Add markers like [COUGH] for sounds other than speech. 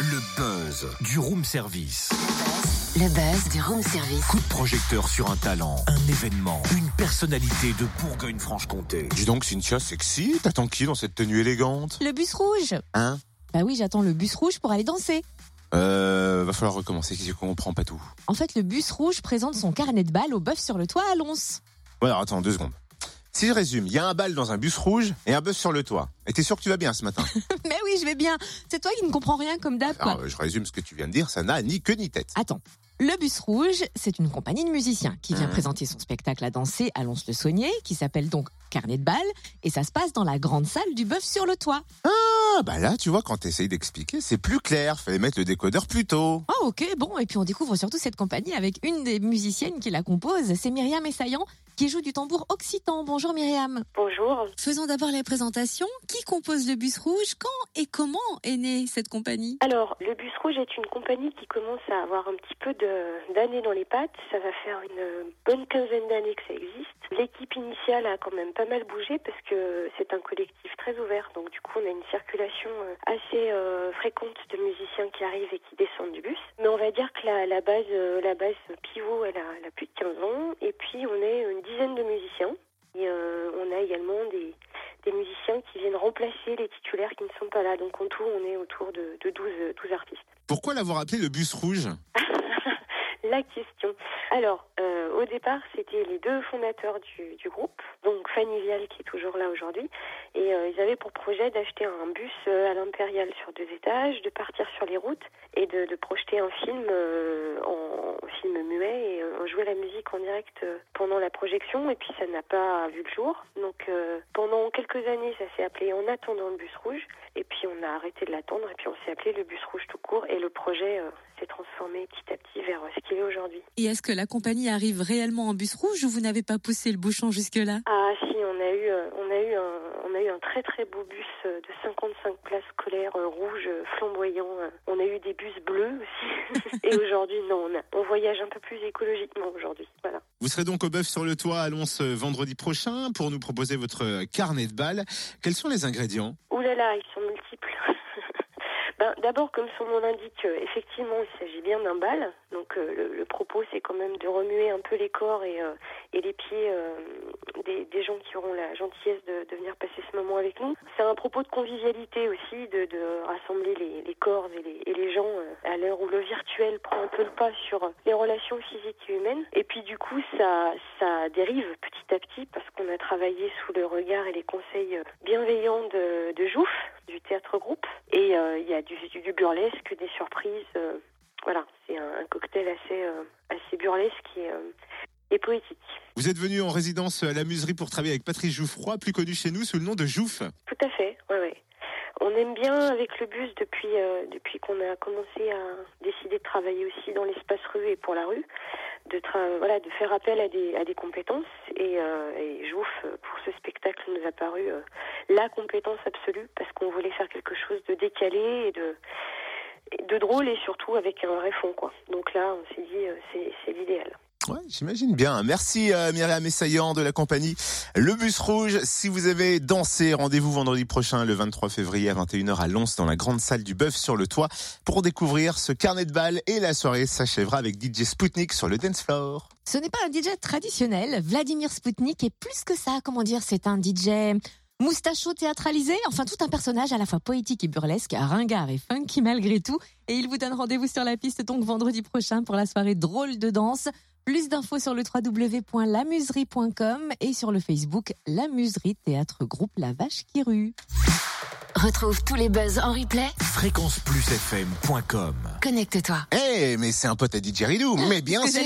Le buzz du room service. Le buzz du room service. Coup de projecteur sur un talent, un événement, une personnalité de Bourgogne-Franche-Comté. Dis donc, Cynthia, sexy. T'attends qui dans cette tenue élégante? Le bus rouge. Hein? Bah oui, j'attends le bus rouge pour aller danser. Euh, va falloir recommencer, je comprends pas tout. En fait, le bus rouge présente son carnet de balles au bœuf sur le toit à Lons. Bon alors, attends, deux secondes. Si je résume, il y a un bal dans un bus rouge et un bus sur le toit. Et t'es sûr que tu vas bien ce matin? [LAUGHS] Mais oui, je vais bien. C'est toi qui ne comprends rien comme d'hab, euh, Je résume ce que tu viens de dire, ça n'a ni queue ni tête. Attends. Le Bus Rouge, c'est une compagnie de musiciens qui vient Mhm. présenter son spectacle à danser à Lons-le-Saunier, qui s'appelle donc Carnet de balles, et ça se passe dans la grande salle du bœuf sur le toit. Ah bah là, tu vois, quand t'essayes d'expliquer, c'est plus clair. Fallait mettre le décodeur plus tôt. Ah ok, bon, et puis on découvre surtout cette compagnie avec une des musiciennes qui la compose, c'est Myriam Essayan, qui joue du tambour occitan. Bonjour Myriam. Bonjour. Faisons d'abord les présentations. Qui compose le Bus Rouge? Quand et comment est née cette compagnie? Alors, le Bus Rouge est une compagnie qui commence à avoir un petit peu d'années dans les pattes. Ça va faire une bonne quinzaine d'années que ça existe. L'équipe initiale a quand même pas mal bougé parce que c'est un collectif très ouvert. Donc, du coup, on a une circulation euh, assez euh, fréquente de musiciens qui arrivent et qui descendent du bus. Mais on va dire que la, la base, euh, la base pivot, elle a, elle a plus de 15 ans. Et puis, on est une dizaine de musiciens. Et euh, on a également des, des musiciens qui viennent remplacer les titulaires qui ne sont pas là. Donc en tout, on est autour de, de 12, euh, 12 artistes. [LAUGHS] Pourquoi l'avoir appelé le bus rouge? La question. Alors, euh, au départ, c'était les deux fondateurs du, du groupe, donc Fanny Vial qui est toujours là aujourd'hui, et euh, ils avaient pour projet d'acheter un bus euh, à l'Impérial sur deux étages, de partir sur les routes et de, de projeter un film euh, en film muet et euh, jouer la musique en direct pendant la projection. Et puis ça n'a pas vu le jour. Donc pendant quelques années, ça s'est appelé En attendant le bus rouge. Et puis on a arrêté de l'attendre et puis on s'est appelé le bus rouge tout court. Et le projet s'est transformé petit à petit vers ce qu'il est aujourd'hui. Et est-ce que la compagnie arrive réellement en bus rouge ou vous n'avez pas poussé le bouchon jusque-là? Ah si, eu, euh, on a eu un, on a eu un très très beau bus euh, de 55 places scolaires euh, rouges flamboyants. On a eu des bus bleus aussi. [LAUGHS] et aujourd'hui, non, on, a- on voyage un peu plus écologiquement aujourd'hui. Voilà. Vous serez donc au bœuf sur le toit à Lons vendredi prochain pour nous proposer votre carnet de balles. Quels sont les ingrédients? Ouh là là, ils sont. Ben, D'abord, comme son nom l'indique, euh, effectivement, il s'agit bien d'un bal. Donc euh, le, propos, c'est quand même de remuer un peu les corps et, euh, les pieds des, gens qui auront la gentillesse de, venir passer ce moment avec nous. C'est un propos de convivialité aussi, de, rassembler les, corps et les, gens à l'heure où le virtuel prend un peu le pas sur les relations physiques et humaines. Et puis du coup, ça, dérive petit à petit parce qu'on a travaillé sous le regard et les conseils bienveillants de, de Jouf, du théâtre groupe. Et euh, il y a du, du, du burlesque, des surprises. euh, voilà, c'est un, un cocktail assez, euh, assez burlesque et, et poétique. Vous êtes venu en résidence à la muserie pour travailler avec Patrice Jouffroy, plus connu chez nous sous le nom de Jouf. Tout à fait, ouais, ouais. On aime bien avec le bus depuis euh, depuis qu'on a commencé à décider de travailler aussi dans l'espace rue et pour la rue, de tra- voilà de faire appel à des à des compétences et, euh, et Jouf pour ce spectacle nous a paru euh, la compétence absolue parce qu'on voulait faire quelque chose de décalé et de de drôle et surtout avec un vrai fond quoi. Donc là on s'est dit euh, c'est l'idéal. Ouais, j'imagine bien. Merci euh, Myriam Essayan de la compagnie Le Bus Rouge. Si vous avez dansé, rendez-vous vendredi prochain, le 23 février à 21h à Lons, dans la grande salle du Bœuf sur le toit, pour découvrir ce carnet de balles. Et la soirée s'achèvera avec DJ Spoutnik sur le dance floor. Ce n'est pas un DJ traditionnel. Vladimir Spoutnik est plus que ça. Comment dire C'est un DJ moustacho théâtralisé. Enfin, tout un personnage à la fois poétique et burlesque, ringard et funky malgré tout. Et il vous donne rendez-vous sur la piste donc vendredi prochain pour la soirée drôle de danse. Plus d'infos sur le www.lamuserie.com et sur le Facebook La Muserie Théâtre Groupe La Vache qui rue. Retrouve tous les buzz en replay. Fréquenceplusfm.com Connecte-toi. Eh, mais c'est un pote à DJ Ridou, mais bien sûr